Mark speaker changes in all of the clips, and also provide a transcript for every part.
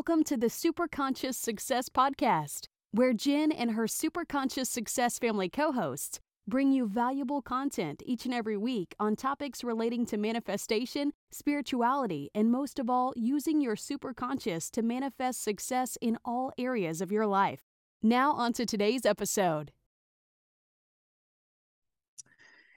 Speaker 1: Welcome to the Superconscious Success Podcast, where Jen and her Superconscious Success family co hosts bring you valuable content each and every week on topics relating to manifestation, spirituality, and most of all, using your superconscious to manifest success in all areas of your life. Now, on to today's episode.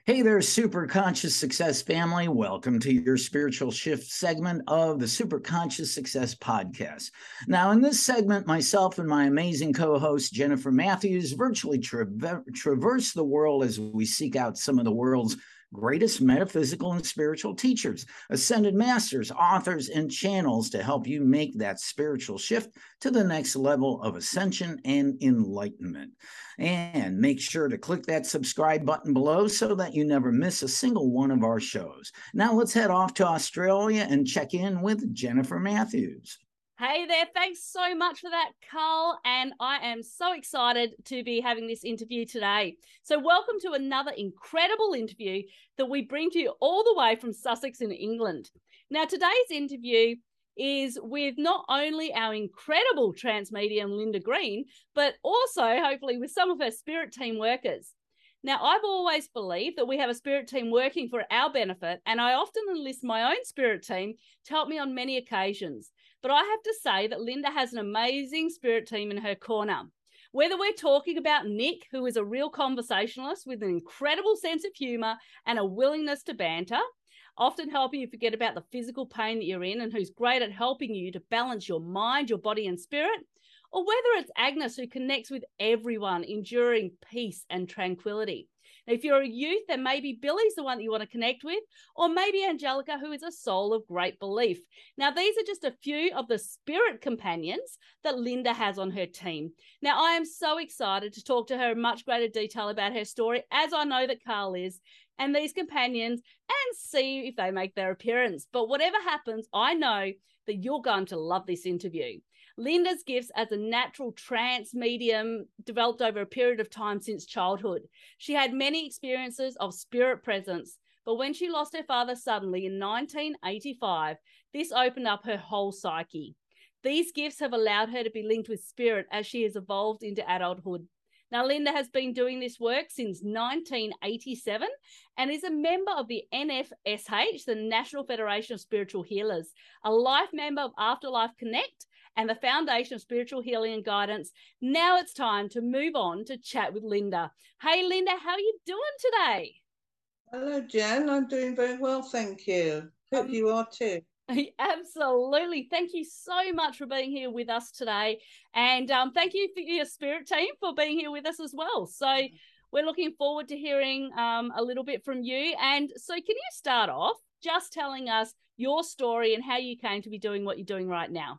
Speaker 2: Hey there, super conscious success family. Welcome to your spiritual shift segment of the Super Conscious Success Podcast. Now, in this segment, myself and my amazing co host, Jennifer Matthews, virtually tra- traverse the world as we seek out some of the world's greatest metaphysical and spiritual teachers, ascended masters, authors, and channels to help you make that spiritual shift to the next level of ascension and enlightenment. And make sure to click that subscribe button below so that you never miss a single one of our shows. Now let's head off to Australia and check in with Jennifer Matthews.
Speaker 3: Hey there, thanks so much for that, Karl. And I am so excited to be having this interview today. So, welcome to another incredible interview that we bring to you all the way from Sussex in England. Now, today's interview is with not only our incredible trance medium, Linda Green, but also hopefully with some of her spirit team workers. Now, I've always believed that we have a spirit team working for our benefit, and I often enlist my own spirit team to help me on many occasions. But I have to say that Linda has an amazing spirit team in her corner. Whether we're talking about Nick, who is a real conversationalist with an incredible sense of humor and a willingness to banter, often helping you forget about the physical pain that you're in and who's great at helping you to balance your mind, your body, and spirit, or whether it's Agnes who connects with everyone, enduring peace and tranquility. If you're a youth, then maybe Billy's the one that you want to connect with, or maybe Angelica, who is a soul of great belief. Now, these are just a few of the spirit companions that Linda has on her team. Now, I am so excited to talk to her in much greater detail about her story, as I know that Karl is, and these companions and see if they make their appearance. But whatever happens, I know that you're going to love this interview. Linda's gifts as a natural trance medium developed over a period of time since childhood. She had many experiences of spirit presence, but when she lost her father suddenly in 1985, this opened up her whole psyche. These gifts have allowed her to be linked with spirit as she has evolved into adulthood. Now, Linda has been doing this work since 1987 and is a member of the NFSH, the National Federation of Spiritual Healers, a life member of Afterlife Connect, and the Foundation of Spiritual Healing and Guidance. Now it's time to move on to chat with Linda. Hey, Linda, how are you doing today?
Speaker 4: Hello, Jen. I'm doing very well, thank you. Hope um, you are too.
Speaker 3: Absolutely. Thank you so much for being here with us today. And um, thank you for your spirit team for being here with us as well. So, we're looking forward to hearing um, a little bit from you. And so, can you start off just telling us your story and how you came to be doing what you're doing right now?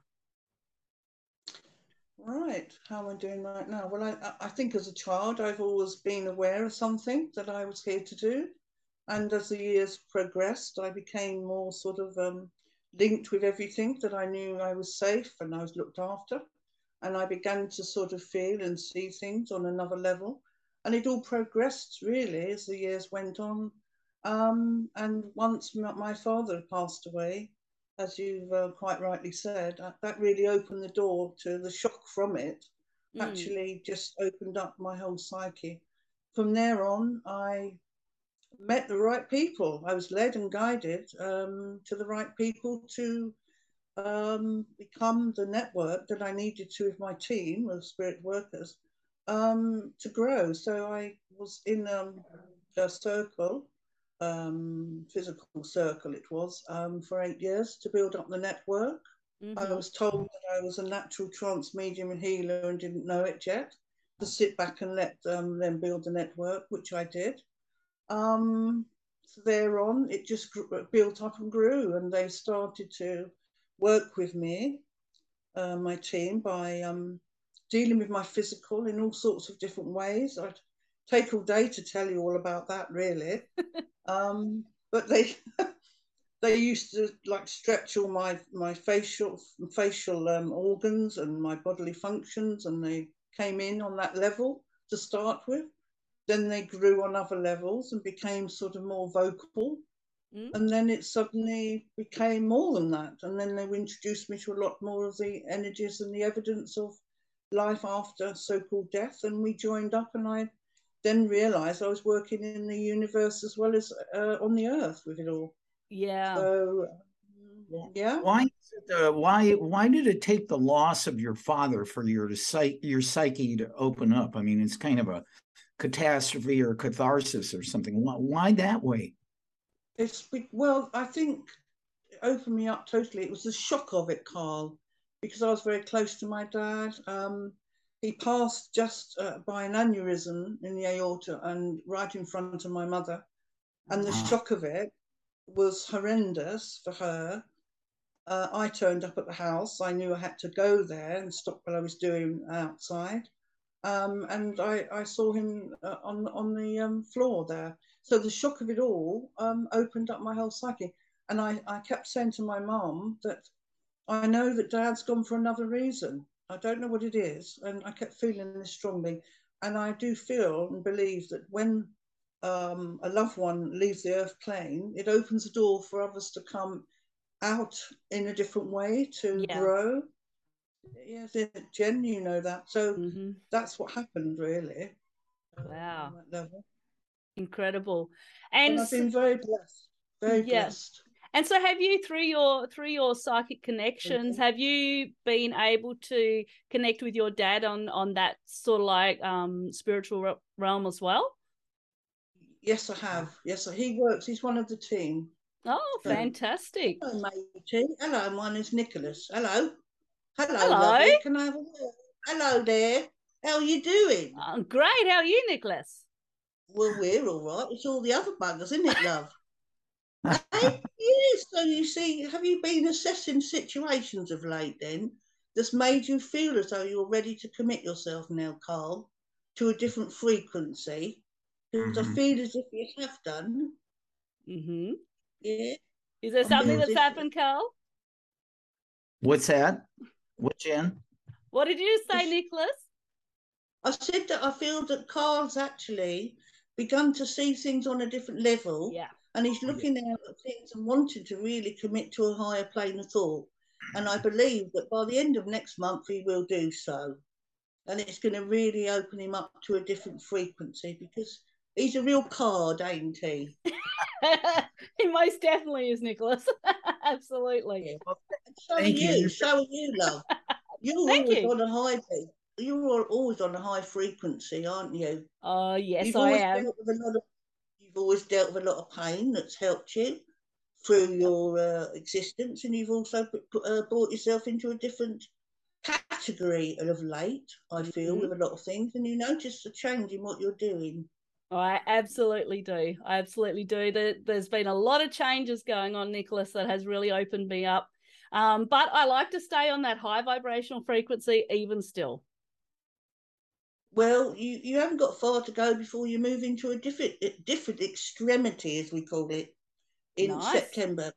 Speaker 4: Right, how am I doing right now? Well, I, I think as a child, I've always been aware of something that I was here to do. And as the years progressed, I became more sort of um, linked with everything that I knew I was safe and I was looked after. And I began to sort of feel and see things on another level. And it all progressed really as the years went on. Um, and once my father passed away, as you've uh, quite rightly said, uh, that really opened the door to the shock from it. Mm. Actually, just opened up my whole psyche. From there on, I met the right people. I was led and guided um, to the right people to um, become the network that I needed to with my team of spirit workers um, to grow. So I was in um, a circle um, physical circle it was um, for eight years to build up the network. Mm-hmm. I was told that I was a natural trance medium and healer and didn't know it yet. To sit back and let um, them build the network, which I did. Um, so thereon, it just grew, built up and grew, and they started to work with me, uh, my team, by um, dealing with my physical in all sorts of different ways. I'd take all day to tell you all about that, really. Um, but they they used to like stretch all my my facial facial um, organs and my bodily functions, and they came in on that level to start with. Then they grew on other levels and became sort of more vocal Mm. And then it suddenly became more than that. And then they introduced me to a lot more of the energies and the evidence of life after so called death. And we joined up, and I then realized I was working in the universe as well as uh, on the earth with it all.
Speaker 3: Yeah.
Speaker 4: So, yeah.
Speaker 2: Why? Uh, why? Why did it take the loss of your father for your psyche, your psyche to open up? I mean, it's kind of a catastrophe or catharsis or something. Why, why that way?
Speaker 4: It's well, I think it opened me up totally. It was the shock of it, Karl, because I was very close to my dad. Um, he passed just uh, by an aneurysm in the aorta and right in front of my mother, and the wow. shock of it was horrendous for her. Uh, I turned up at the house. I knew I had to go there and stop what I was doing outside. Um, and I, I, saw him uh, on on the um, floor there. So the shock of it all um, opened up my whole psyche. And I, I kept saying to my mom that I know that dad's gone for another reason. I don't know what it is. And I kept feeling this strongly. And I do feel and believe that when um, a loved one leaves the earth plane, it opens a door for others to come out in a different way to yeah. grow. Yes, Jen, you know that. So mm-hmm. that's what happened, really.
Speaker 3: Wow incredible
Speaker 4: and, and i've been very blessed very blessed
Speaker 3: and so have you through your through your psychic connections have you been able to connect with your dad on on that sort of like um spiritual realm as well?
Speaker 4: Yes i have. Yes he works he's one of the team.
Speaker 3: Oh fantastic.
Speaker 4: hello matey. Hello my name's nicholas. Hello. Hello hello. lovely. can i have a word? Hello there. How are you doing?
Speaker 3: Oh, great. How are you nicholas?
Speaker 4: Well, we're all right. It's all the other buggers, isn't it, love? Hey, yes. So you see, have you been assessing situations of late then that's made you feel as though you're ready to commit yourself now, Karl, to a different frequency? Because mm-hmm. I feel as if you have done.
Speaker 3: Mm-hmm.
Speaker 4: Yeah.
Speaker 3: Is there something that's happened, Karl?
Speaker 2: What's that? What, Jen?
Speaker 3: What did you say, Nicholas?
Speaker 4: I said that I feel that Karl's actually begun to see things on a different level.
Speaker 3: Yeah.
Speaker 4: And he's looking out at things and wanting to really commit to a higher plane of thought. And I believe that by the end of next month, he will do so. And it's going to really open him up to a different frequency because he's a real card, ain't he?
Speaker 3: he most definitely is, Nicholas. Absolutely.
Speaker 4: Yeah. So Thank are you. you. So are you, love. You're always you. on a high beat you're always on a high frequency, aren't you?
Speaker 3: Oh yes, you've I am.
Speaker 4: Of, you've always dealt with a lot of pain that's helped you through your uh, existence, and you've also uh, brought yourself into a different category of late. I feel mm-hmm. with a lot of things, and you notice a change in what you're doing.
Speaker 3: I absolutely do. I absolutely do. There's been a lot of changes going on, Nicholas, that has really opened me up. Um, but I like to stay on that high vibrational frequency even still.
Speaker 4: Well, you, you haven't got far to go before you move into a different different extremity, as we call it, in nice. September.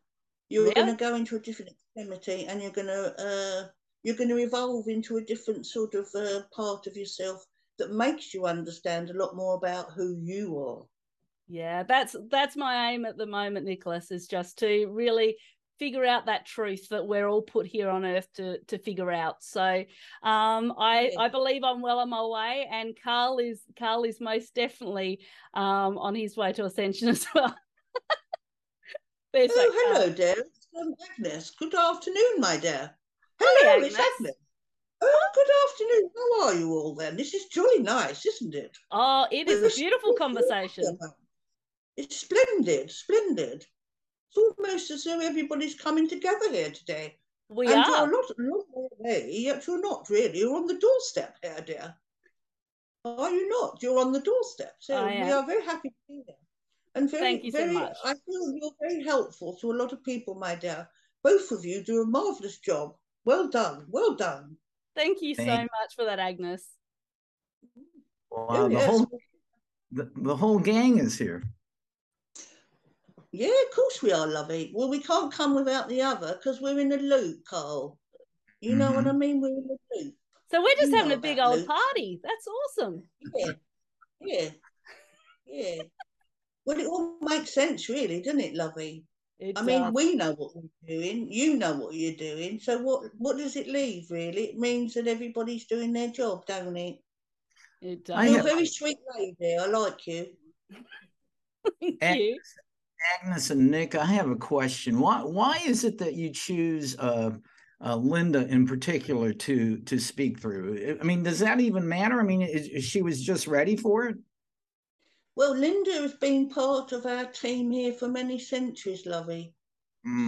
Speaker 4: You're yeah. going to go into a different extremity, and you're going to uh, you're going to evolve into a different sort of uh, part of yourself that makes you understand a lot more about who you are.
Speaker 3: Yeah, that's that's my aim at the moment, Nicholas, is just to really figure out that truth that we're all put here on earth to to figure out so um, i i believe i'm well on my way and karl is karl is most definitely um, on his way to ascension as well
Speaker 4: oh hello dear it's agnes good afternoon my dear hello Agnes. it's agnes Oh, good afternoon. How are you all then? This is jolly nice, isn't it?
Speaker 3: Oh, it is a beautiful conversation.
Speaker 4: It's splendid, splendid. It's almost as though everybody's coming together here today.
Speaker 3: We
Speaker 4: and
Speaker 3: are.
Speaker 4: You're not a long way away, yet you're not really. You're on the doorstep here, dear. Are you not? You're on the doorstep. So we are very happy to be there. And very,
Speaker 3: Thank you
Speaker 4: very,
Speaker 3: so much.
Speaker 4: I feel you're very helpful to a lot of people, my dear. Both of you do a marvellous job. Well done. Well done.
Speaker 3: Thank you Thank so much for that, Agnes.
Speaker 2: Wow, oh, the, yes. whole, the, the whole gang is here.
Speaker 4: Yeah, of course we are, lovey. Well, we can't come without the other because we're in a loop, Karl. You know mm-hmm. what I mean? We're in a loop.
Speaker 3: So we're just you having a big old loop. party. That's awesome.
Speaker 4: Yeah, yeah, yeah. well, it all makes sense, really, doesn't it, lovey?
Speaker 3: It
Speaker 4: I mean,
Speaker 3: does.
Speaker 4: we know what we're doing. You know what you're doing. So what what does it leave really? It means that everybody's doing their job, don't it?
Speaker 3: It does.
Speaker 4: You're a very sweet lady. I like you.
Speaker 3: Thank
Speaker 2: And-
Speaker 3: you.
Speaker 2: Agnes and Nick, I have a question. Why why is it that you choose uh, uh, Linda in particular to to speak through? I mean, does that even matter? I mean, is, is she was just ready for it?
Speaker 4: Well, Linda has been part of our team here for many centuries, Lovey.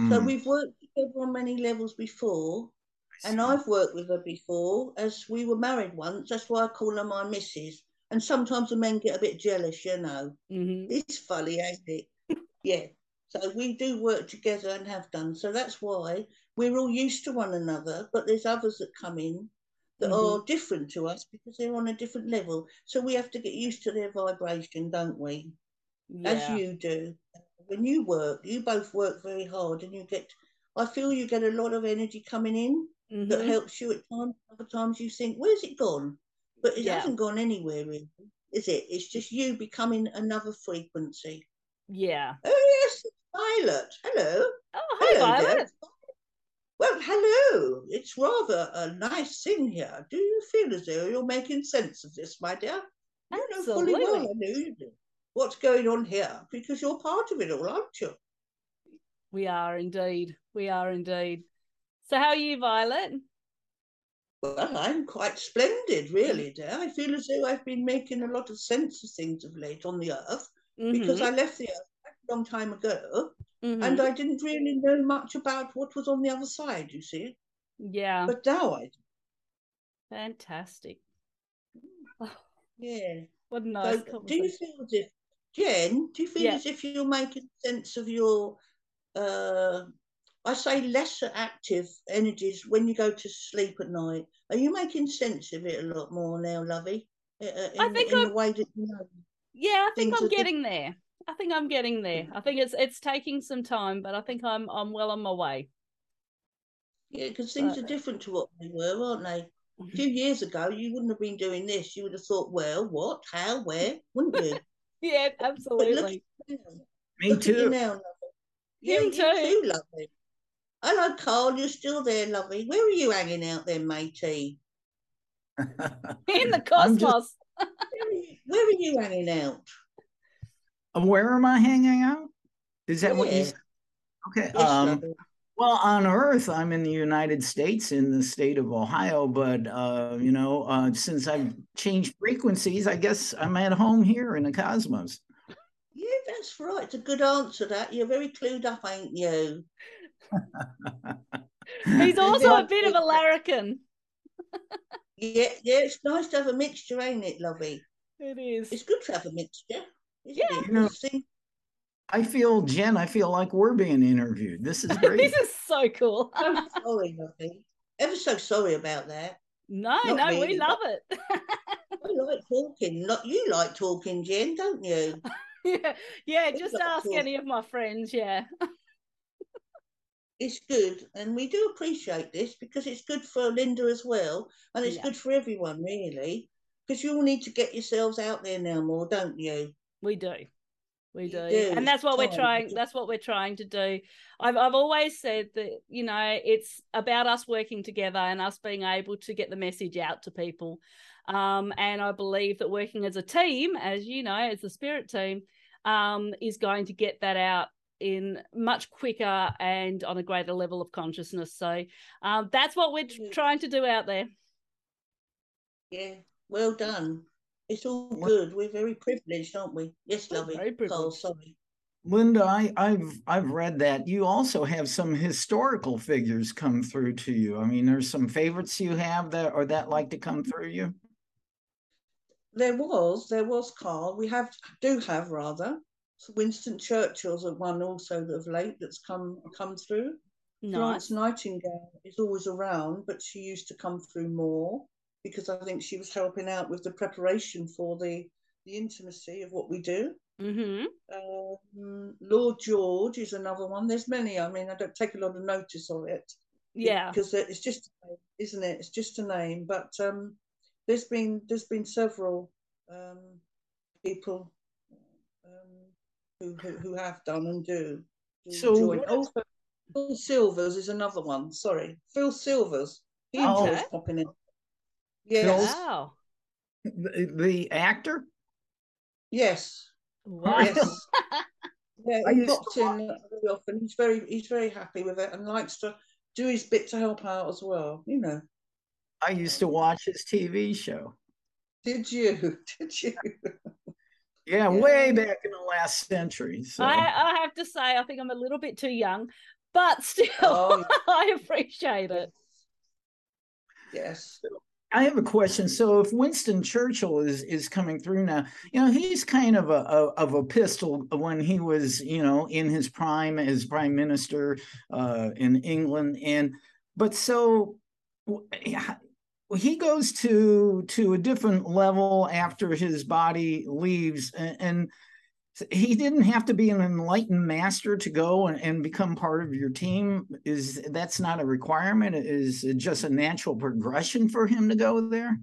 Speaker 4: So
Speaker 2: Mm,
Speaker 4: we've worked together on many levels before, and I've worked with her before as we were married once. That's why I call her my missus. And sometimes the men get a bit jealous, you know.
Speaker 3: hmm
Speaker 4: It's funny, ain't it? Yeah. So we do work together and have done. So that's why we're all used to one another, but there's others that come in that
Speaker 3: Mhm.
Speaker 4: are different to us because they're on a different level. So we have to get used to their vibration, don't we? As you do. When you work, you both work very hard and you get I feel you get a lot of energy coming in that
Speaker 3: Mhm.
Speaker 4: helps you at times. Other times you think, where's it gone? But it
Speaker 3: Yeah.
Speaker 4: hasn't gone anywhere really, is it? It's just you becoming another frequency.
Speaker 3: Yeah.
Speaker 4: Oh yes, Violet. Hello.
Speaker 3: Oh, hey,
Speaker 4: Hello.
Speaker 3: Violet.
Speaker 4: Well, hello. It's rather a nice thing here. Do you feel as though you're making sense of this, my dear? You know fully well
Speaker 3: Absolutely.
Speaker 4: I know you do. What's going on here? Because you're part of it all, aren't you?
Speaker 3: We are indeed. We are indeed. So, how are you, Violet?
Speaker 4: Well, I'm quite splendid, really, dear. I feel as though I've been making a lot of sense of things of late on the earth because
Speaker 3: Mhm,
Speaker 4: I left the earth a long time ago
Speaker 3: mhm.
Speaker 4: and I didn't really know much about what was on the other side, you see.
Speaker 3: yeah,
Speaker 4: But now I do.
Speaker 3: fantastic.
Speaker 4: Yeah.
Speaker 3: what a
Speaker 4: So do you feel as if, Jen, do you feel
Speaker 3: Yeah.
Speaker 4: as if you're making sense of your, uh, I say lesser active energies when you go to sleep at night? Are you making sense of it a lot more now, Lovey? Uh, in,
Speaker 3: I think
Speaker 4: in the
Speaker 3: I'm-
Speaker 4: way that you know.
Speaker 3: Yeah, I think I'm
Speaker 4: are diff-
Speaker 3: getting there. I think I'm getting there. I think it's it's taking some time, but I think I'm I'm well on my way.
Speaker 4: Yeah, because things
Speaker 3: But-
Speaker 4: are different to what they were, aren't they? A few years ago, you wouldn't have been doing this. You would have thought, well, what, how, where, wouldn't you?
Speaker 3: Yeah,
Speaker 4: But look
Speaker 3: absolutely.
Speaker 4: at you now.
Speaker 2: me
Speaker 4: Look you
Speaker 2: too.
Speaker 4: now, lovely. Yeah,
Speaker 3: Him
Speaker 4: you
Speaker 3: too.
Speaker 4: too, lovely. Hello, Karl. You're still there, lovely. Where are you hanging out there, matey?
Speaker 3: In the cosmos.
Speaker 4: Where are you, where are you hanging out?
Speaker 2: Where am I hanging out? Is that what you said? Okay.
Speaker 4: Yes,
Speaker 2: um, well, on Earth, I'm in the United States, in the state of Ohio, but uh, you know, uh, since I've changed frequencies, I guess I'm at home here in the cosmos.
Speaker 4: Yeah, that's right. It's a good answer. That you're very clued up, ain't you?
Speaker 3: He's also a bit of a larrikin.
Speaker 4: Yeah, yeah. It's nice to have a mixture, ain't it, lovey?
Speaker 3: It is.
Speaker 4: It's good to have a mixture,
Speaker 3: Yeah.
Speaker 4: it?
Speaker 2: You know- I feel, Jen, I feel like we're being interviewed. This is great.
Speaker 3: this is so cool.
Speaker 4: I'm sorry, lovey. Ever so sorry about that.
Speaker 3: No,
Speaker 4: Not
Speaker 3: no, we love it.
Speaker 4: I like talking. You like talking, Jen, don't you?
Speaker 3: yeah, yeah.
Speaker 4: We
Speaker 3: Just
Speaker 4: love
Speaker 3: ask
Speaker 4: talking.
Speaker 3: any of my friends. Yeah,
Speaker 4: It's good, and we do appreciate this because it's good for Linda as well, and it's
Speaker 3: Yeah.
Speaker 4: good for everyone, really. Because you all need to get yourselves out there now more, don't you?
Speaker 3: we do. We do.
Speaker 4: do,
Speaker 3: And that's what we're trying that's what we're trying to do. I've I've always said that, you know, it's about us working together and us being able to get the message out to people. Um, and I believe that working as a team, as you know, as the spirit team, um, is going to get that out in much quicker and on a greater level of consciousness. So um, that's what we're tr-
Speaker 4: Mhm.
Speaker 3: trying to do out there.
Speaker 4: Yeah, well done. It's all good. We're very privileged, aren't we? Yes,
Speaker 3: We're
Speaker 4: lovey.
Speaker 3: very
Speaker 4: Karl,
Speaker 3: privileged.
Speaker 4: sorry.
Speaker 2: Linda, I, I've I've read that you also have some historical figures come through to you. I mean, there's some favorites you have that or that like to come through you.
Speaker 4: There was, there was Karl. We have do have rather. Winston Churchill's a one also of late that's come come through. Florence Nightingale is always around, but she used to come through more because I think she was helping out with the preparation for the the intimacy of what we do.
Speaker 3: Mm-hmm.
Speaker 4: Um, Lord George is another one. There's many. I mean, I don't take a lot of notice of it.
Speaker 3: Yeah.
Speaker 4: because it's just, isn't it? It's just a name. But um, there's been there's been several um, people um, who, who who have done and do.
Speaker 2: So
Speaker 4: Also, oh, Phil Silvers is another one. Sorry, Phil Silvers. He
Speaker 2: Oh.
Speaker 4: enjoys
Speaker 3: Okay.
Speaker 4: popping in. Yes,
Speaker 3: Wow.
Speaker 2: The, the actor?
Speaker 4: yes,
Speaker 3: Wow.
Speaker 4: yes. Yeah,
Speaker 2: I
Speaker 4: he
Speaker 2: used
Speaker 4: pops
Speaker 2: to
Speaker 4: in very often. He's very he's very happy with it and likes to do his bit to help out as well. You know.
Speaker 2: I used to watch his TV show.
Speaker 4: Did you? Did you?
Speaker 2: Yeah,
Speaker 4: Yeah.
Speaker 2: way back in the last century. So
Speaker 3: I, I have to say, I think I'm a little bit too young, but still,
Speaker 4: Oh,
Speaker 3: I appreciate it.
Speaker 4: yes.
Speaker 2: I have a question. So if Winston Churchill is is coming through now, you know, he's kind of a, a of a pistol when he was, you know, in his prime as prime minister uh, in England, and but so yeah, he goes to to a different level after his body leaves, and, and he didn't have to be an enlightened master to go and, and become part of your team is that's not a requirement is it just a natural progression for him to go there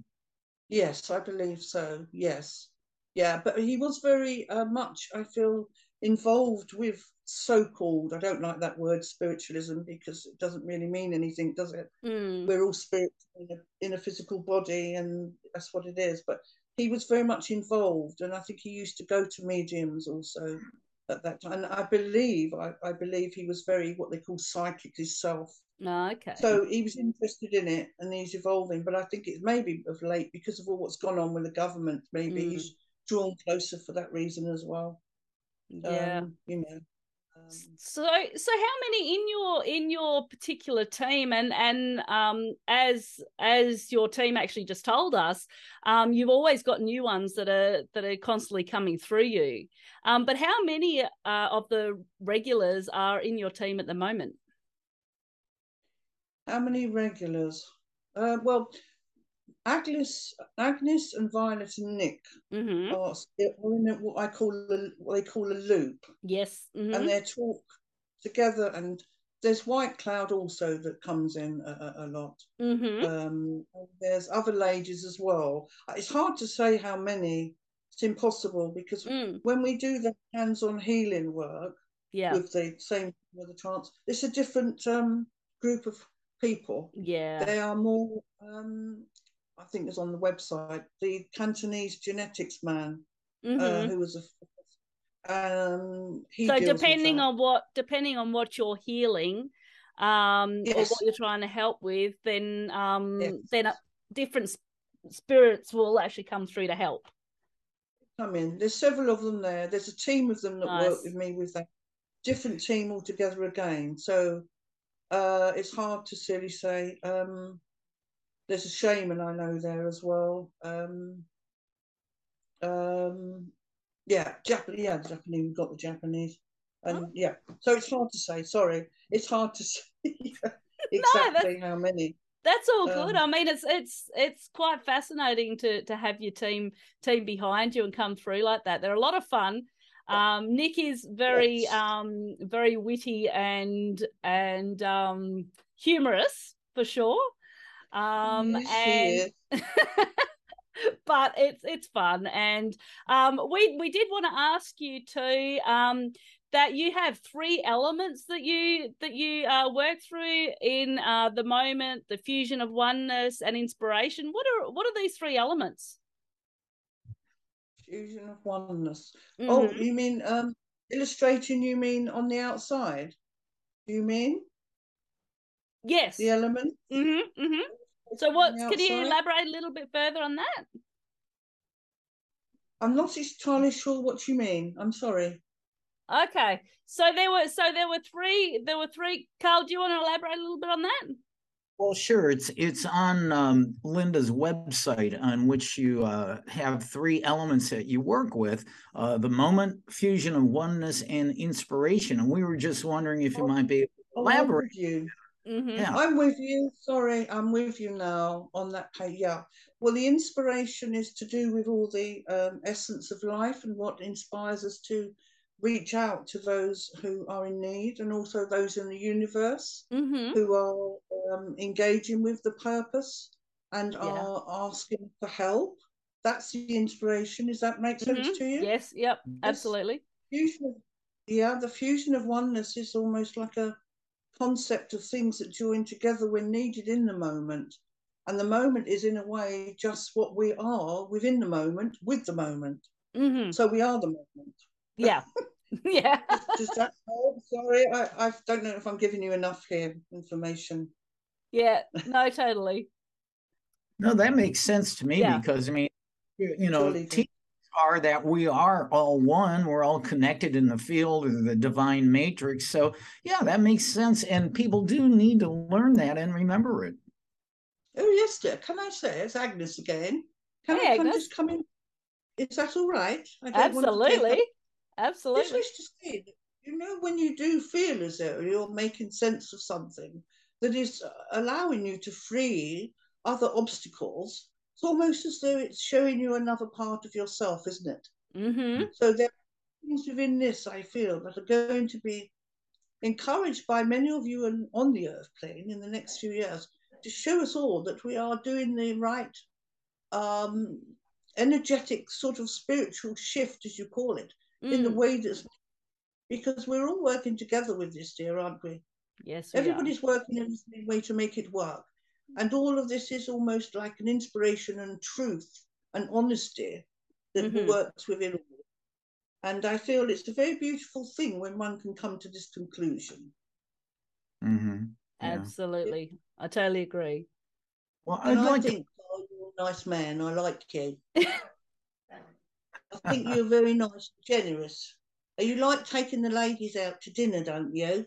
Speaker 4: Yes, I believe so. Yes. Yeah, but he was very uh, much, I feel, involved with so called, I don't like that word spiritualism because it doesn't really mean anything, does it?
Speaker 3: Mm.
Speaker 4: We're all spirits in a, in a physical body and that's what it is. But he was very much involved and I think he used to go to mediums also at that time. And I believe, I, I believe he was very what they call psychic himself.
Speaker 3: No, okay.
Speaker 4: So he was interested in it and he's evolving, but I think it's maybe of late because of all what's gone on with the government, maybe
Speaker 3: Mm.
Speaker 4: he's drawn closer for that reason as well.
Speaker 3: yeah.
Speaker 4: Um, you know.
Speaker 3: So so how many in your in your particular team and and um as as your team actually just told us um you've always got new ones that are that are constantly coming through you um but how many uh, of the regulars are in your team at the moment
Speaker 4: how many regulars? Uh, well, Agnes, Agnes and Violet and Nick
Speaker 3: mm-hmm.
Speaker 4: are in a- what I call a, what they call a loop,
Speaker 3: yes mhm.
Speaker 4: and they talk together. And there's White Cloud also that comes in a, a, a lot.
Speaker 3: Mhm.
Speaker 4: Um, there's other ladies as well. It's hard to say how many. It's impossible because
Speaker 3: Mm,
Speaker 4: when we do the hands-on healing work
Speaker 3: yeah
Speaker 4: with the same with the trance, it's a different um, group of people.
Speaker 3: yeah
Speaker 4: They are more. Um, I think it's on the website. The Cantonese genetics man, uh,
Speaker 3: Mhm.
Speaker 4: who was a. Um, he
Speaker 3: so depending on what depending on what you're healing um or what you're trying to help with then um
Speaker 4: Yes.
Speaker 3: then uh, different spirits will actually come through to help
Speaker 4: come in. There's several of them there. There's a team of them that work with me with that different team altogether again. So uh, it's hard to really say. Um, there's a shaman I know there as well. Um, um, yeah, Japanese. Yeah, the Japanese. We've got the Japanese, and yeah. So it's hard to say. Sorry, it's hard to say exactly how many.
Speaker 3: that's all good
Speaker 4: Um,
Speaker 3: i mean it's it's it's quite fascinating to to have your team team behind you and come through like that they're a lot of fun um nick is very
Speaker 4: Yes.
Speaker 3: um very witty and and um humorous for sure um
Speaker 4: Yes,
Speaker 3: and but it's it's fun and um we we did want to ask you too um that you have three elements that you that you uh, work through in uh, the moment the fusion of oneness and inspiration what are what are these three elements
Speaker 4: fusion of oneness. Oh,
Speaker 3: Mhm.
Speaker 4: you mean um, illustrating? You mean on the outside? Do you mean
Speaker 3: yes
Speaker 4: the element?
Speaker 3: hmm hmm so what could you elaborate a little bit further on that?
Speaker 4: I'm not entirely sure what you mean. I'm sorry.
Speaker 3: okay. So there were so there were three there were three. Karl do you want to elaborate a little bit on that?
Speaker 2: Well sure. It's it's on um, linda's website on which you uh, have three elements that you work with uh, the moment fusion of oneness and inspiration. And we were just wondering if you might be able to elaborate
Speaker 4: you.
Speaker 3: Hmm
Speaker 2: yeah
Speaker 4: I'm with you. Sorry, I'm with you now on that page. Yeah. Well, the inspiration is to do with all the um, essence of life and what inspires us to reach out to those who are in need and also those in the universe
Speaker 3: hmm
Speaker 4: who are um, engaging with the purpose and
Speaker 3: Yeah.
Speaker 4: are asking for help. That's the inspiration. Does that make sense
Speaker 3: Mhm.
Speaker 4: to you?
Speaker 3: Yes, yep, absolutely.
Speaker 4: Fusion of, yeah, the fusion of oneness is almost like a concept of things that join together when needed in the moment. And the moment is, in a way, just what we are within the moment with the moment.
Speaker 3: Mm-hmm.
Speaker 4: So we are the moment.
Speaker 3: Yeah. yeah.
Speaker 4: Does that help? Sorry, I, I don't know if I'm giving you enough here information.
Speaker 3: Yeah. No, totally.
Speaker 2: No, that makes sense to me
Speaker 3: Yeah.
Speaker 2: because I mean, you you know,
Speaker 4: Totally do.
Speaker 2: Teachings are that we are all one, we're all connected in the field of the divine matrix. So yeah, that makes sense. And people do need to learn that and remember it.
Speaker 4: Oh, yes, dear. Can I say it's Agnes again? Can
Speaker 3: Hey,
Speaker 4: I come,
Speaker 3: Agnes.
Speaker 4: just come in? Is that all right? I don't want
Speaker 3: Absolutely.
Speaker 4: up- Just
Speaker 3: Absolutely.
Speaker 4: wish to say that you know when you do feel as though you're making sense of something that is allowing you to free other obstacles, it's almost as though it's showing you another part of yourself, isn't it?
Speaker 3: Mm-hmm.
Speaker 4: So there are things within this I feel that are going to be encouraged by many of you on, on the earth plane in the next few years to show us all that we are doing the right um, energetic sort of spiritual shift, as you call it, in the
Speaker 3: Mm.
Speaker 4: way that's because we're all working together with this, dear, aren't we?
Speaker 3: Yes. we are.
Speaker 4: Everybody's working in the same way to make it work. And all of this is almost like an inspiration and truth and honesty that
Speaker 3: Mhm.
Speaker 4: works within all. And I feel it's a very beautiful thing when one can come to this conclusion.
Speaker 2: hmm
Speaker 3: Absolutely. I totally agree.
Speaker 2: Well, I'd
Speaker 4: And I
Speaker 2: like to.
Speaker 4: think oh, you're a nice man. I like you. I think you're very nice and generous. You like taking the ladies out to dinner, don't you?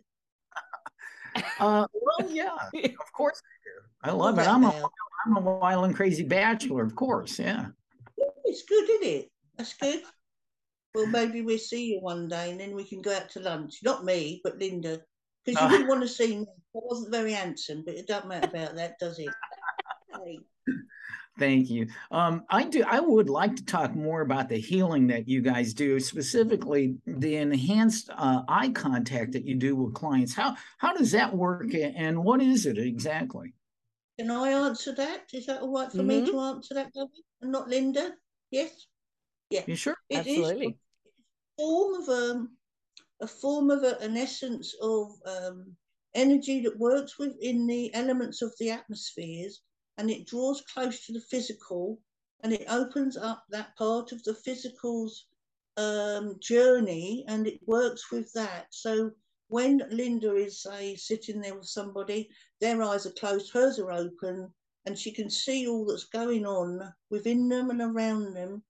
Speaker 2: Uh, well, yeah, of course I do. I love it. I'm a,
Speaker 4: about?
Speaker 2: I'm a wild and crazy bachelor, of course. Yeah.
Speaker 4: It's good, isn't it? That's good. Well, maybe we'll see you one day and then we can go out to lunch. Not me, but Linda. Because you
Speaker 2: Oh.
Speaker 4: wouldn't want to see me. I wasn't very handsome, but it doesn't matter about that, does it? Hey.
Speaker 2: Thank you. Um, I do. I would like to talk more about the healing that you guys do, specifically the enhanced uh, eye contact that you do with clients. How how does that work, and what is it exactly?
Speaker 4: Can I answer that? Is that all right for me
Speaker 3: Mhm.
Speaker 4: to answer that, Debbie? And not Linda? Yes?
Speaker 2: You sure?
Speaker 4: It is
Speaker 3: Absolutely.
Speaker 4: a form of um, a form of a, an essence of um, energy that works within the elements of the atmospheres and it draws close to the physical and it opens up that part of the physical's um, journey and it works with that. So when Linda is, say, sitting there with somebody, their eyes are closed, hers are open, and she can see all that's going on within them and around them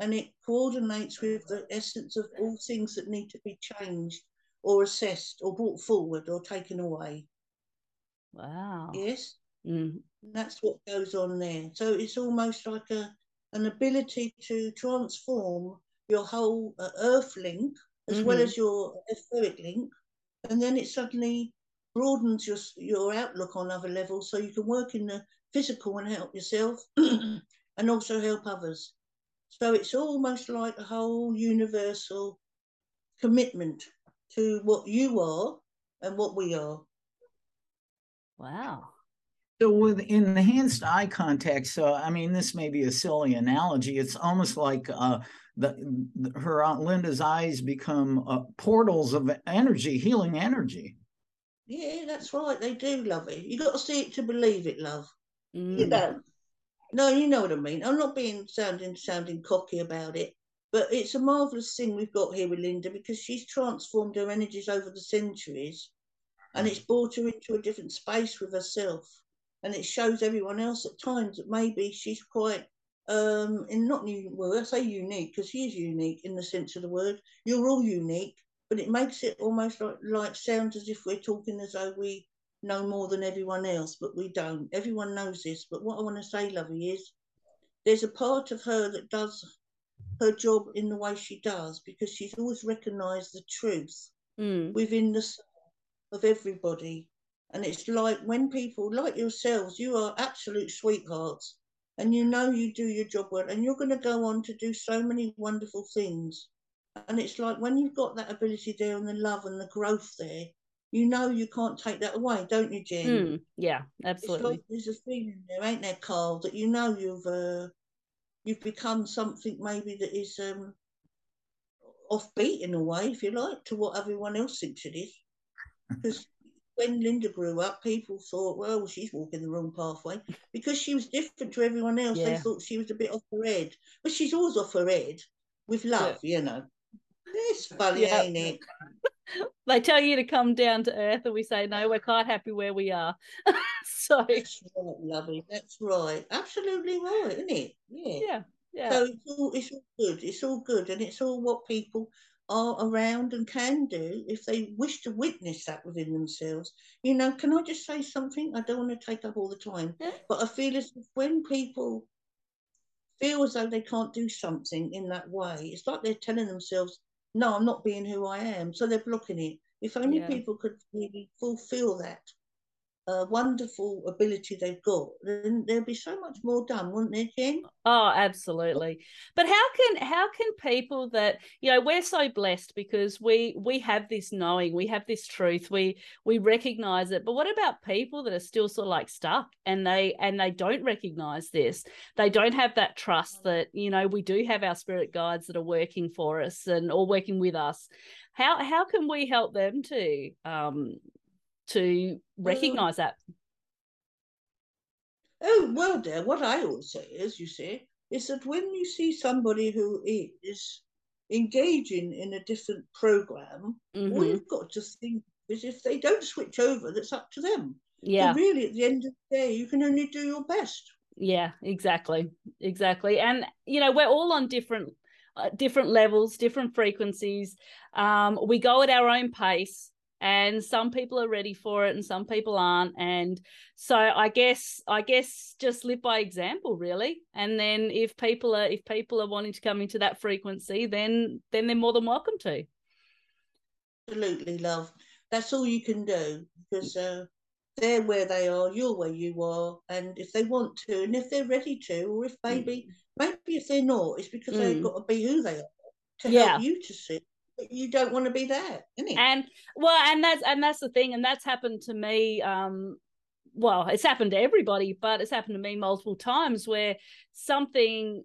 Speaker 4: and it coordinates with the essence of all things that need to be changed or assessed or brought forward or taken away.
Speaker 3: Wow.
Speaker 4: Yes,
Speaker 3: Mm.
Speaker 4: that's what goes on there. So it's almost like a an ability to transform your whole uh, earth link as well
Speaker 3: Mhm.
Speaker 4: as your etheric link, and then it suddenly broadens your your outlook on other levels, so you can work in the physical and help yourself, and also help others. So it's almost like a whole universal commitment to what you are and what we are.
Speaker 3: Wow.
Speaker 2: So with enhanced eye contact, so I mean, this may be a silly analogy. It's almost like uh, the, the her aunt Linda's eyes become uh, portals of energy, healing energy.
Speaker 4: Yeah, that's right. They do love it. You got to see it to believe it, love. You
Speaker 3: Mm.
Speaker 4: know. No, you know what I mean. I'm not being sounding sounding cocky about it, but it's a marvelous thing we've got here with Linda because she's transformed her energies over the centuries, and it's brought her into a different space with herself, and it shows everyone else at times that maybe she's quite um in not new well I say unique because she is unique in the sense of the word. You're all unique, but it makes it almost like like sounds as if we're talking as though we know more than everyone else, but we don't. Everyone knows this. But what I want to say, lovey, is there's a part of her that does her job in the way she does because she's always recognised the truth
Speaker 3: Mm.
Speaker 4: within the soul of everybody. And it's like when people like yourselves, you are absolute sweethearts and you know you do your job well and you're going to go on to do so many wonderful things. And it's like when you've got that ability there and the love and the growth there, you know you can't take that away, don't you, Jen?
Speaker 3: Mm. Yeah,
Speaker 4: It's like
Speaker 3: absolutely.
Speaker 4: there's a feeling there, ain't there, Karl, that you know you've uh, you've become something maybe that is um, offbeat in a way, if you like, to what everyone else thinks it is. Because when Linda grew up, people thought, well, she's walking the wrong pathway because she was different to everyone else. Yeah. They thought she was a bit off her head, but she's always off her head with love, yeah. you know. It's funny, yeah. ain't it?
Speaker 3: they tell you to come down to earth, and we say, no, we're quite happy where we are. so
Speaker 4: that's right, lovely. That's right. Absolutely right, isn't it?
Speaker 3: Yeah. Yeah. Yeah.
Speaker 4: So it's all it's all good. It's all good, and it's all what people are around and can do if they wish to witness that within themselves. You know, can I just say something? I don't want to take up all the time, yeah. but I feel as if when people feel as though they can't do something in that way, it's like they're telling themselves, no, I'm not being who I am. So they're blocking it. If only yeah. people could really fulfill that uh, wonderful ability they've got, then there'll be so much more done, wouldn't there, Jen?
Speaker 3: Oh, absolutely. But how can how can people that you know we're so blessed because we we have this knowing, we have this truth, we we recognize it. But what about people that are still sort of like stuck and they and they don't recognize this? They don't have that trust that you know we do have our spirit guides that are working for us and or working with us. How how can we help them to um, to recognize that.
Speaker 4: Oh, well, dear, what I always say is, you see, is that when you see somebody who is engaging in a different program, mm-hmm. all you've got to think is if they don't switch over, that's up to them.
Speaker 3: Yeah.
Speaker 4: So really, at the end of the day, you can only do your best.
Speaker 3: Yeah, exactly, exactly. And you know, we're all on different uh, different levels, different frequencies. Um, we go at our own pace and some people are ready for it and some people aren't and so i guess i guess just live by example really and then if people are if people are wanting to come into that frequency then then they're more than welcome to
Speaker 4: absolutely love that's all you can do because uh, they're where they are you're where you are and if they want to and if they're ready to or if maybe mm. maybe if they're not it's because mm. they've got to be who they are to yeah. help you to see you don't want to be there,
Speaker 3: And well, and that's and that's the thing, and that's happened to me. Um, well, it's happened to everybody, but it's happened to me multiple times where something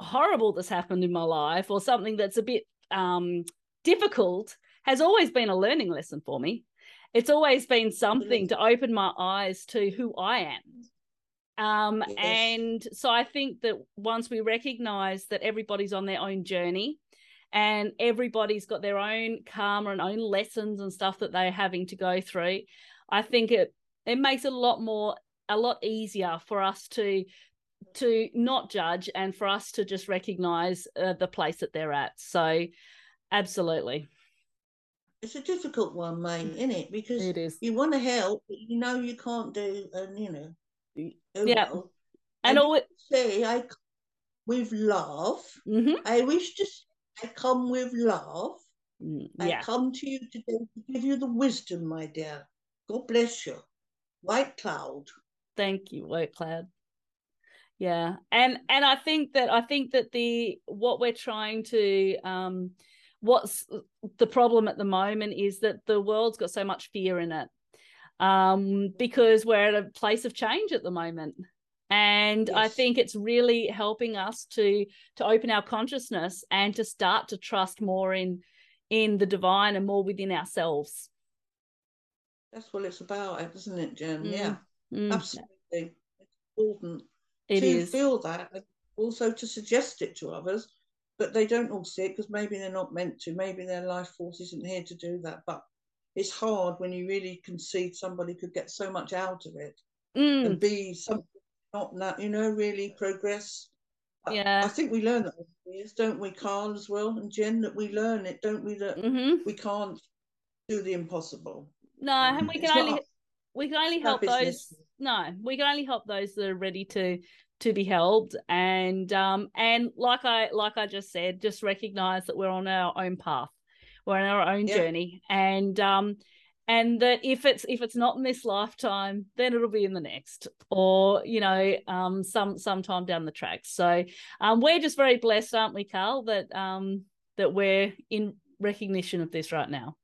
Speaker 3: horrible that's happened in my life, or something that's a bit um difficult, has always been a learning lesson for me. It's always been something to open my eyes to who I am. Um, yes. and so I think that once we recognize that everybody's on their own journey, and everybody's got their own karma and own lessons and stuff that they're having to go through. I think it it makes it a lot more a lot easier for us to to not judge and for us to just recognize uh, the place that they're at. So absolutely.
Speaker 4: It's a difficult one mate isn't it? Because
Speaker 3: it is.
Speaker 4: you want to help but you know you can't do and you know
Speaker 3: oh yeah. well. and,
Speaker 4: and all it say i with love
Speaker 3: mm-hmm.
Speaker 4: i wish to I come with love.
Speaker 3: Mm, yeah.
Speaker 4: I come to you today to give you the wisdom, my dear. God bless you. White cloud.
Speaker 3: Thank you, White Cloud. Yeah. And and I think that I think that the what we're trying to um what's the problem at the moment is that the world's got so much fear in it. Um because we're at a place of change at the moment and yes. i think it's really helping us to to open our consciousness and to start to trust more in in the divine and more within ourselves
Speaker 4: that's what it's about isn't it jen mm. yeah mm. absolutely it's important
Speaker 3: it
Speaker 4: to
Speaker 3: is.
Speaker 4: feel that also to suggest it to others but they don't all see it because maybe they're not meant to maybe their life force isn't here to do that but it's hard when you really can see somebody could get so much out of it
Speaker 3: mm.
Speaker 4: and be something not that you know really progress.
Speaker 3: Yeah.
Speaker 4: I, I think we learn that years don't we karl as well? And jen that we learn it don't we that
Speaker 3: mm-hmm.
Speaker 4: we can't do the impossible?
Speaker 3: No and we can only we can only help those no we can only help those that are ready to to be helped. And um and like i like i just said just recognize that we're on our own path. We're on our own yeah. journey. And um and that if it's if it's not in this lifetime then it'll be in the next or you know um some sometime down the track. So um we're just very blessed aren't we karl that um that we're in recognition of this right now?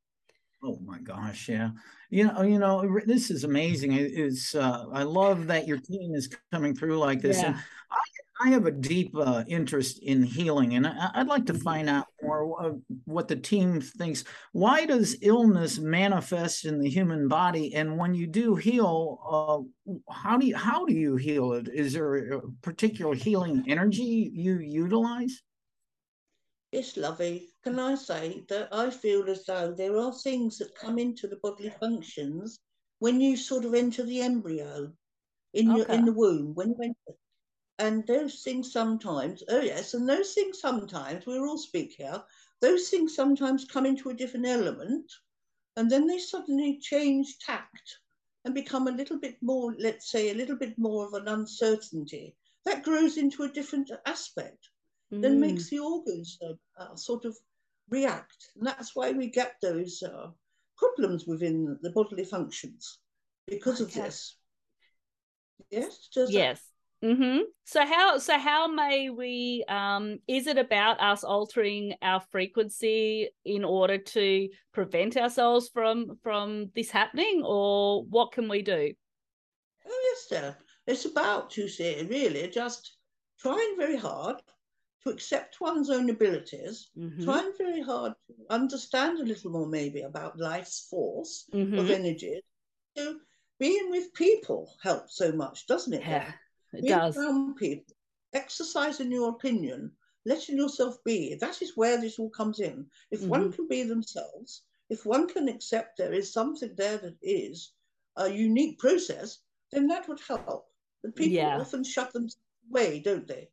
Speaker 2: Oh my gosh yeah. You know you know this is amazing. It's uh i love that your team is coming through like this.
Speaker 3: Yeah.
Speaker 2: and I, I have a deep uh, interest in healing, and I, would like to find out more what the team thinks. Why does illness manifest in the human body, and when you do heal, uh, how do you how do you heal it? Is there a particular healing energy you utilize?
Speaker 4: Yes, lovey. Can I say that I feel as though there are things that come into the bodily functions when you sort of enter the embryo in okay. your in the womb when you enter and those things sometimes, oh yes, and those things sometimes, we all speak here, those things sometimes come into a different element and then they suddenly change tact and become a little bit more, let's say, a little bit more of an uncertainty. That grows into a different aspect, mm. then makes the organs uh, uh, sort of react. And that's why we get those uh, problems within the bodily functions because okay. of this. Yes?
Speaker 3: Does yes. Mm-hmm. So how so how may we um is it about us altering our frequency in order to prevent ourselves from from this happening or what can we do?
Speaker 4: Oh yes, sir. It's about to say really just trying very hard to accept one's own abilities, mm-hmm. trying very hard to understand a little more maybe about life's force mm-hmm. of energy. So being with people helps so much, doesn't it?
Speaker 3: Yeah. It Being does.
Speaker 4: around people, exercising your opinion, letting yourself be. That is where this all comes in. If mm-hmm. one can be themselves, if one can accept there is something there that is a unique process, then that would help. But people yeah. often shut them away, don't they?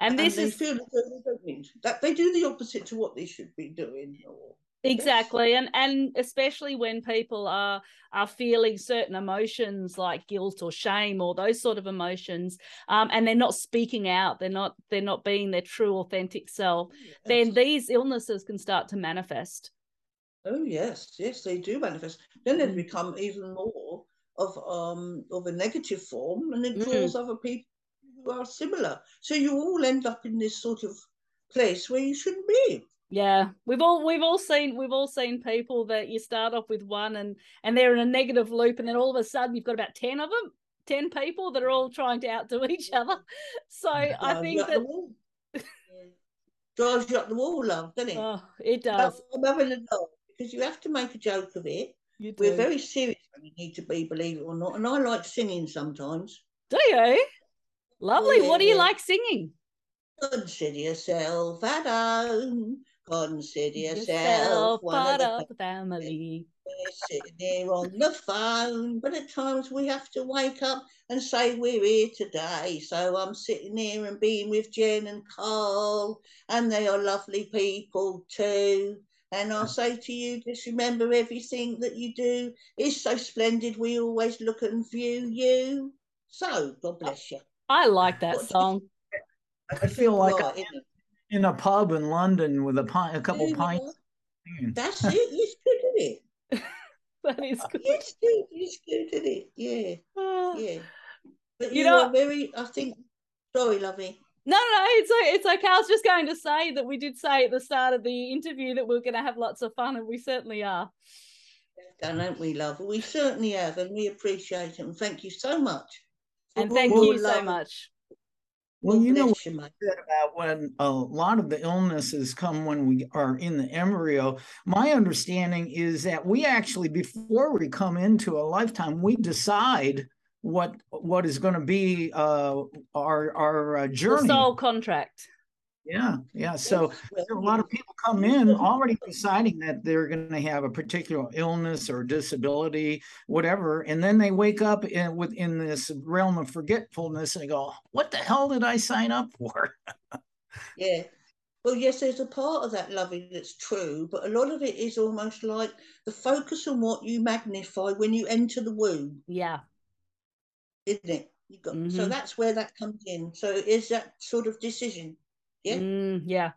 Speaker 3: And this
Speaker 4: and
Speaker 3: is
Speaker 4: feel that they don't need that they do the opposite to what they should be doing. Or
Speaker 3: exactly and and especially when people are are feeling certain emotions like guilt or shame or those sort of emotions um, and they're not speaking out they're not they're not being their true authentic self yes. then these illnesses can start to manifest
Speaker 4: oh yes yes they do manifest then they mm. become even more of um of a negative form and it draws mm. other people who are similar so you all end up in this sort of place where you shouldn't be
Speaker 3: yeah, we've all we've all seen we've all seen people that you start off with one and and they're in a negative loop, and then all of a sudden you've got about ten of them, ten people that are all trying to outdo each other. So I think that
Speaker 4: drives you up the wall, love, doesn't it?
Speaker 3: Oh, it does.
Speaker 4: I'm having a laugh because you have to make a joke of it. We're very serious when you need to be, believe it or not. And I like singing sometimes.
Speaker 3: Do you? Lovely. Yeah, what do you yeah. like singing?
Speaker 4: Consider yourself at home. Consider yourself,
Speaker 3: part of the family.
Speaker 4: We're sitting here on the phone, but at times we have to wake up and say we're here today. So I'm sitting here and being with Jen and Karl, and they are lovely people too. And I'll say to you, just remember everything that you do is so splendid. We always look and view you. So God bless you.
Speaker 3: I like that song.
Speaker 2: I feel like right, in a pub in London with a pint, a couple yeah, pints.
Speaker 4: That's it. You good, isn't
Speaker 3: it? that is good.
Speaker 4: It's good. It's good, isn't it? Yeah. Oh. Yeah. But you, you know, very. I think. Sorry, lovey.
Speaker 3: No, no, it's it's okay. I was just going to say that we did say at the start of the interview that we are going to have lots of fun, and we certainly are.
Speaker 4: Done, Don't we, love? We certainly have, and we appreciate it. And thank you so much.
Speaker 3: And thank you so much.
Speaker 2: Well, you know what you said about when a lot of the illnesses come when we are in the embryo. My understanding is that we actually, before we come into a lifetime, we decide what what is going to be uh, our our uh, journey.
Speaker 3: The soul contract.
Speaker 2: Yeah, yeah. So a lot of people come in already deciding that they're going to have a particular illness or disability, whatever, and then they wake up in within this realm of forgetfulness and go, "What the hell did I sign up for?"
Speaker 4: yeah. Well, yes, there's a part of that loving that's true, but a lot of it is almost like the focus on what you magnify when you enter the womb.
Speaker 3: Yeah.
Speaker 4: Isn't it? You got mm-hmm. so that's where that comes in. So is that sort of decision
Speaker 3: yeah. Mm, yeah.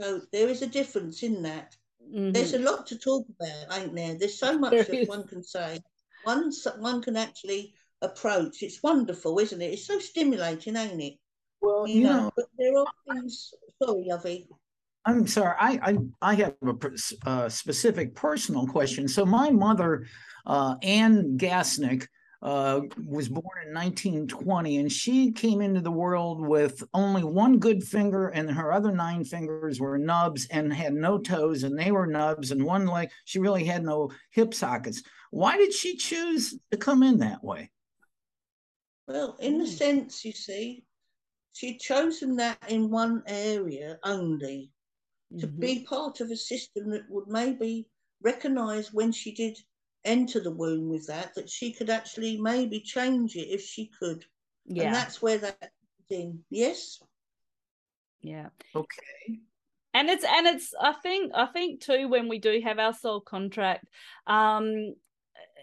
Speaker 4: So there is a difference in that. Mm-hmm. There's a lot to talk about, ain't there? There's so much there that is. one can say. One one can actually approach. It's wonderful, isn't it? It's so stimulating, ain't it?
Speaker 2: Well, you, you know, know,
Speaker 4: but there are things. Sorry, lovey.
Speaker 2: I'm sorry. I I, I have a, specific personal question. So my mother, uh, Anne Gasnick, uh, was born in 1920, and she came into the world with only one good finger, and her other nine fingers were nubs and had no toes, and they were nubs, and one leg, she really had no hip sockets. Why did she choose to come in that way?
Speaker 4: Well, in a
Speaker 3: Mm.
Speaker 4: sense, you see, she'd chosen that in one area only to
Speaker 3: Mhm.
Speaker 4: be part of a system that would maybe recognize when she did enter the womb with that, that she could actually maybe change it if she could.
Speaker 3: yeah
Speaker 4: And that's where that comes in. Yes?
Speaker 3: yeah
Speaker 2: Okay.
Speaker 3: and it's and it's i think i think too when we do have our soul contract um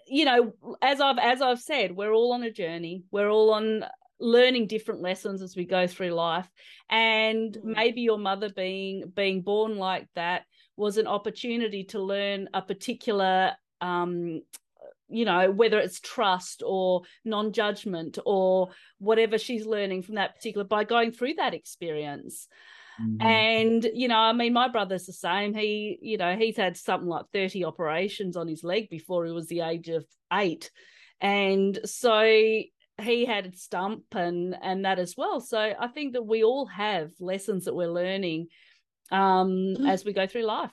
Speaker 3: you know as i've as i've said we're all on a journey we're all on learning different lessons as we go through life and
Speaker 4: Mm.
Speaker 3: maybe your mother being being born like that was an opportunity to learn a particular um you know whether it's trust or non-judgment or whatever she's learning from that particular by going through that experience.
Speaker 2: Mhm.
Speaker 3: and you know i mean my brother's the same. He you know he's had something like 30 operations on his leg before he was the age of eight. And so he had a stump and and that as well. So i think that we all have lessons that we're learning um
Speaker 4: Mm.
Speaker 3: as we go through life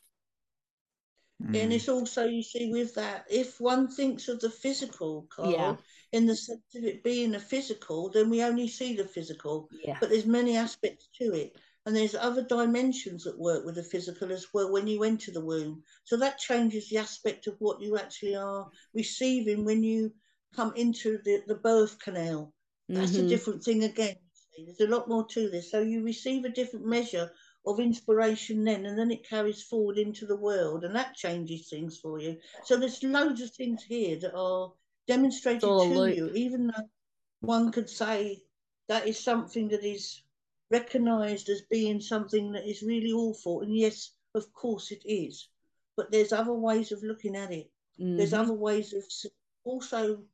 Speaker 4: And
Speaker 2: Mhm.
Speaker 4: it's also, you see, with that, if one thinks of the physical, Karl,
Speaker 3: Yeah.
Speaker 4: in the sense of it being a physical, then we only see the physical.
Speaker 3: yeah
Speaker 4: But there's many aspects to it. And there's other dimensions that work with the physical as well when you enter the womb. So that changes the aspect of what you actually are receiving when you come into the, the birth canal. That's a
Speaker 3: Mhm.
Speaker 4: different thing again. There's a lot more to this. So you receive a different measure of inspiration then, and then it carries forward into the world, and that changes things for you. So there's loads of things here that are demonstrated to
Speaker 3: loop.
Speaker 4: you, even though one could say that is something that is recognized as being something that is really awful. And yes, of course it is. But there's other ways of looking at it. There's
Speaker 3: Mhm.
Speaker 4: other ways of also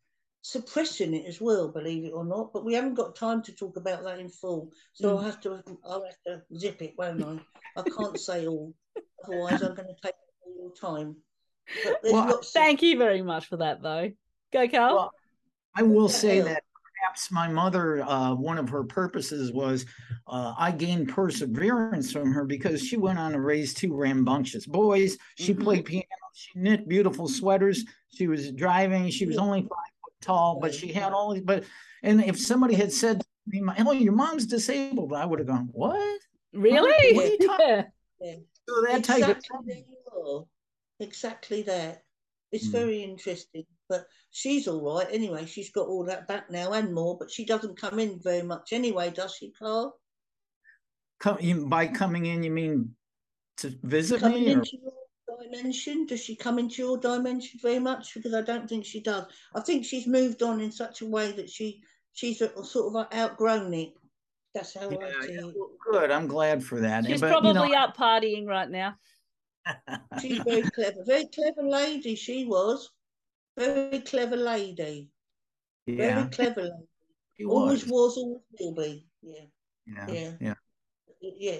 Speaker 4: suppressing it as well, believe it or not. But we haven't got time to talk about that in full. So
Speaker 3: Mm.
Speaker 4: I'll have to I'll have to zip it, won't I? I can't say all. Otherwise I'm gonna take all your time.
Speaker 2: Well,
Speaker 4: lots of
Speaker 3: thank you very much for that though go karl
Speaker 2: Well, I will
Speaker 4: the
Speaker 2: say
Speaker 4: hell?
Speaker 2: that perhaps my mother, uh, one of her purposes was uh, I gained perseverance from her because she went on to raise two rambunctious boys. She
Speaker 3: Mhm.
Speaker 2: played piano. She knit beautiful sweaters. She was driving. She was only five foot tall, but she had all these. But and if somebody had said to me, "Oh, your mom's disabled," I would have gone, "What?"
Speaker 3: really
Speaker 2: What are you talking-
Speaker 3: yeah.
Speaker 2: So that type
Speaker 4: exactly there. Exactly that. It's
Speaker 2: Mm.
Speaker 4: very interesting. But she's all right anyway. She's got all that back now and more, but she doesn't come in very much anyway, does she, Karl?
Speaker 2: come you, by coming in. You mean to visit
Speaker 4: Coming
Speaker 2: me? Or?
Speaker 4: Into your dimension? Does she come into your dimension very much? Because I don't think she does. I think she's moved on in such a way that she she's a- sort of outgrown it. That's how
Speaker 2: Yeah,
Speaker 4: I see
Speaker 2: yeah, well, good. I'm glad for that.
Speaker 3: she's
Speaker 2: But, you know,
Speaker 3: probably up partying right now
Speaker 4: She's very clever. Very clever lady she was. Very clever lady. Very clever lady.
Speaker 2: she
Speaker 4: Always
Speaker 2: was.
Speaker 4: was, always will be. Yeah.
Speaker 2: Yeah,
Speaker 4: Yeah.
Speaker 2: yeah.
Speaker 4: Yeah.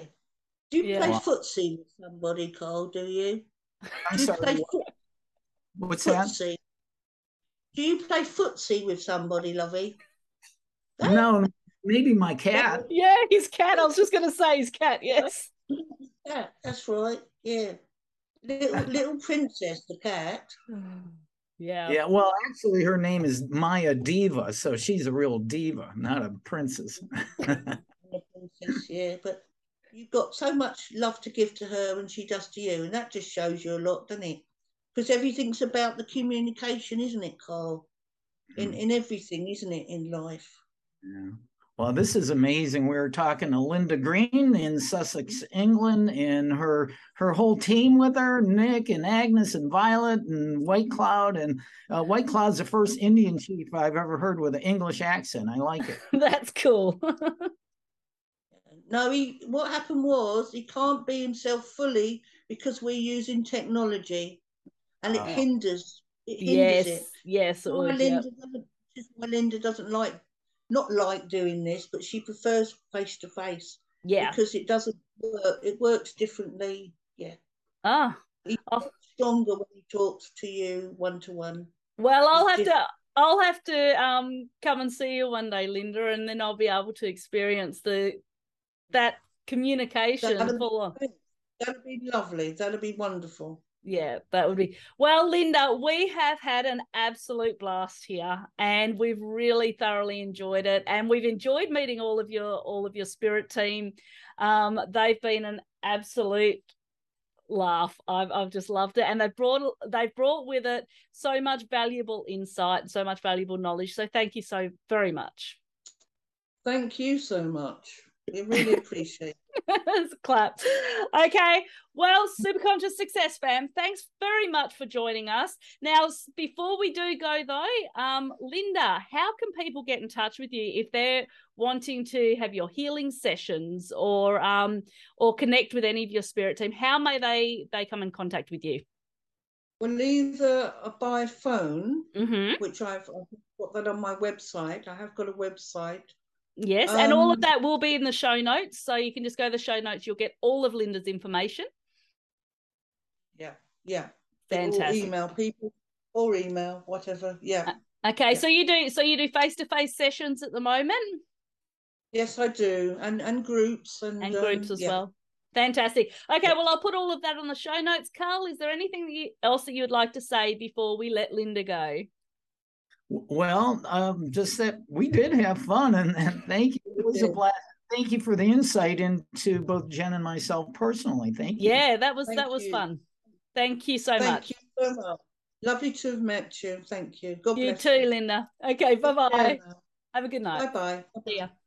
Speaker 4: Do you
Speaker 3: Yeah.
Speaker 4: play footsie with somebody, Karl? Do you?
Speaker 2: I'm
Speaker 4: Do you
Speaker 2: sorry.
Speaker 4: play
Speaker 2: what-
Speaker 4: foot,
Speaker 2: What's that?
Speaker 4: footsie? Do you play footsie with somebody, lovey?
Speaker 2: No, maybe my cat.
Speaker 3: yeah his cat i was just gonna say his cat yes
Speaker 4: Yeah, that's right. Yeah. Little uh, little princess, the cat.
Speaker 3: yeah
Speaker 2: Yeah, well, actually, her name is Maya Diva, so she's a real diva, not a princess.
Speaker 4: Princess, yeah. But you've got so much love to give to her and she does to you, and that just shows you a lot, doesn't it? Because everything's about the communication, isn't it, Karl? In in everything, isn't it, in life?
Speaker 2: Yeah. Well, this is amazing. We were talking to Linda Green in Sussex, England, and her her whole team with her, Nick and Agnes and Violet and White Cloud. And uh, White Cloud's the first Indian chief I've ever heard with an English accent. I like it.
Speaker 3: that's cool
Speaker 4: No, he. What happened was he can't be himself fully because we're using technology, and it
Speaker 2: Ah.
Speaker 4: hinders. It hinders
Speaker 3: yes
Speaker 4: it.
Speaker 3: yes it
Speaker 4: Why
Speaker 3: would, yeah.
Speaker 4: Linda doesn't. this Linda doesn't like, not like doing this, but she prefers face to face
Speaker 3: yeah
Speaker 4: because it doesn't work. It works differently. Yeah,
Speaker 3: ah
Speaker 4: he
Speaker 3: Oh.
Speaker 4: works stronger when he talks to you one to one.
Speaker 3: Well, I'll
Speaker 4: It's
Speaker 3: have to I'll have to um come and see you one day, Linda, and then I'll be able to experience the that communication
Speaker 4: That'd
Speaker 3: full on.
Speaker 4: be, that'd be lovely. That'd be wonderful.
Speaker 3: Yeah, that would be well, Linda. We have had an absolute blast here, and we've really thoroughly enjoyed it. And we've enjoyed meeting all of your all of your spirit team. Um, they've been an absolute laugh. I've I've just loved it, and they've brought they've brought with it so much valuable insight, so much valuable knowledge. So thank you so very much.
Speaker 4: Thank you so much. We really appreciate. It.
Speaker 3: clap. Okay. Well, super conscious success fam, thanks very much for joining us. Now, before we do go though, um, Linda, how can people get in touch with you if they're wanting to have your healing sessions or um or connect with any of your spirit team? How may they they come in contact with you?
Speaker 4: Well, either by phone,
Speaker 3: Mm-hmm.
Speaker 4: which I've, I've got that on my website. I have got a website.
Speaker 3: Yes, and all of
Speaker 4: Um,
Speaker 3: that will be in the show notes. So you can just go to the show notes. You'll get all of Linda's information.
Speaker 4: Yeah, yeah.
Speaker 3: Fantastic.
Speaker 4: Or email people or email, whatever. Yeah.
Speaker 3: Okay,
Speaker 4: Yeah.
Speaker 3: so you do so you do face to face sessions at the moment
Speaker 4: yes, I do, and and groups and
Speaker 3: and
Speaker 4: um,
Speaker 3: groups as
Speaker 4: yeah.
Speaker 3: well. Fantastic. Okay,
Speaker 4: Yeah.
Speaker 3: well I'll put all of that on the show notes. Karl, is there anything that you, else that you would like to say before we let Linda go?
Speaker 2: Well, um, just that we did have fun, and, and thank you. It was a blast. Thank you for the insight into both Jen and myself personally. Thank you.
Speaker 3: Yeah, that was that was
Speaker 4: you.
Speaker 3: fun. Thank you so
Speaker 4: Thank
Speaker 3: much.
Speaker 4: you so much. Lovely to have met you. Thank you. God
Speaker 3: You
Speaker 4: bless
Speaker 3: too, Linda. Okay, bye bye.
Speaker 4: Bye
Speaker 3: Have a good night.
Speaker 4: Bye bye.
Speaker 3: See ya.